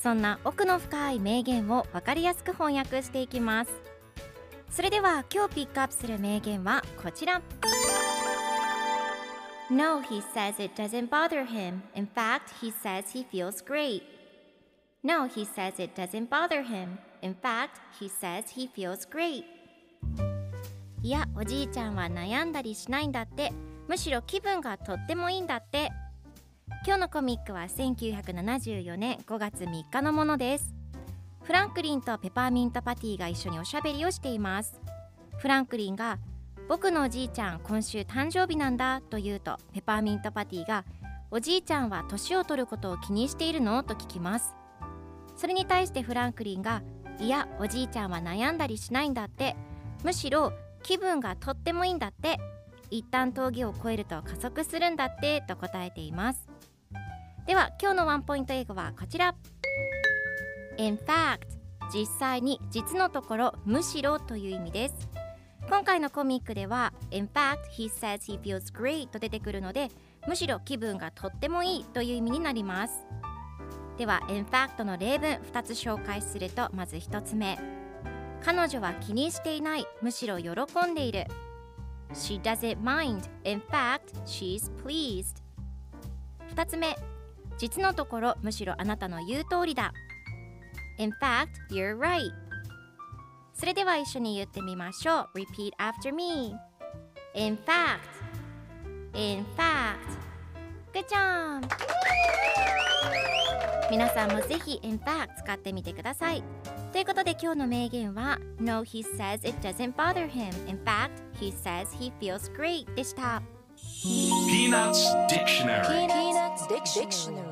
そんな奥の深い名言を分かりやすく翻訳していきますそれでは今日ピックアップする名言はこちら No, he says it doesn't bother him. In fact, he says he feels great. No, he says it doesn't bother him. In fact, he says he feels great. いや、おじいちゃんは悩んだりしないんだって。むしろ気分がとってもいいんだって。今日のコミックは1974年5月3日のものです。フランクリンとペパーミントパティが一緒におしゃべりをしています。フランクリンが僕のおじいちゃん今週誕生日なんだと言うとペパーミントパティがおじいちゃんは年を取ることを気にしているのと聞きますそれに対してフランクリンがいやおじいちゃんは悩んだりしないんだってむしろ気分がとってもいいんだって一旦峠を越えると加速するんだってと答えていますでは今日のワンポイント英語はこちら。In fact 実際に実のところむしろという意味です。今回のコミックでは In fact, he says he feels great と出てくるのでむしろ気分がとってもいいという意味になります。では In fact の例文2つ紹介するとまず1つ目。彼女は気にしていないむしろ喜んでいる。She doesn't mind. In fact, she's pleased. 2つ目。実のところむしろあなたの言う通りだ In fact, you're right それでは一緒に言ってみましょう Repeat after me In fact In fact Good job 皆さんもぜひ In fact 使ってみてくださいということで今日の名言は No, he says it doesn't bother him In fact, he says he feels great でした Peanuts Dictionary Peanuts Dictionary.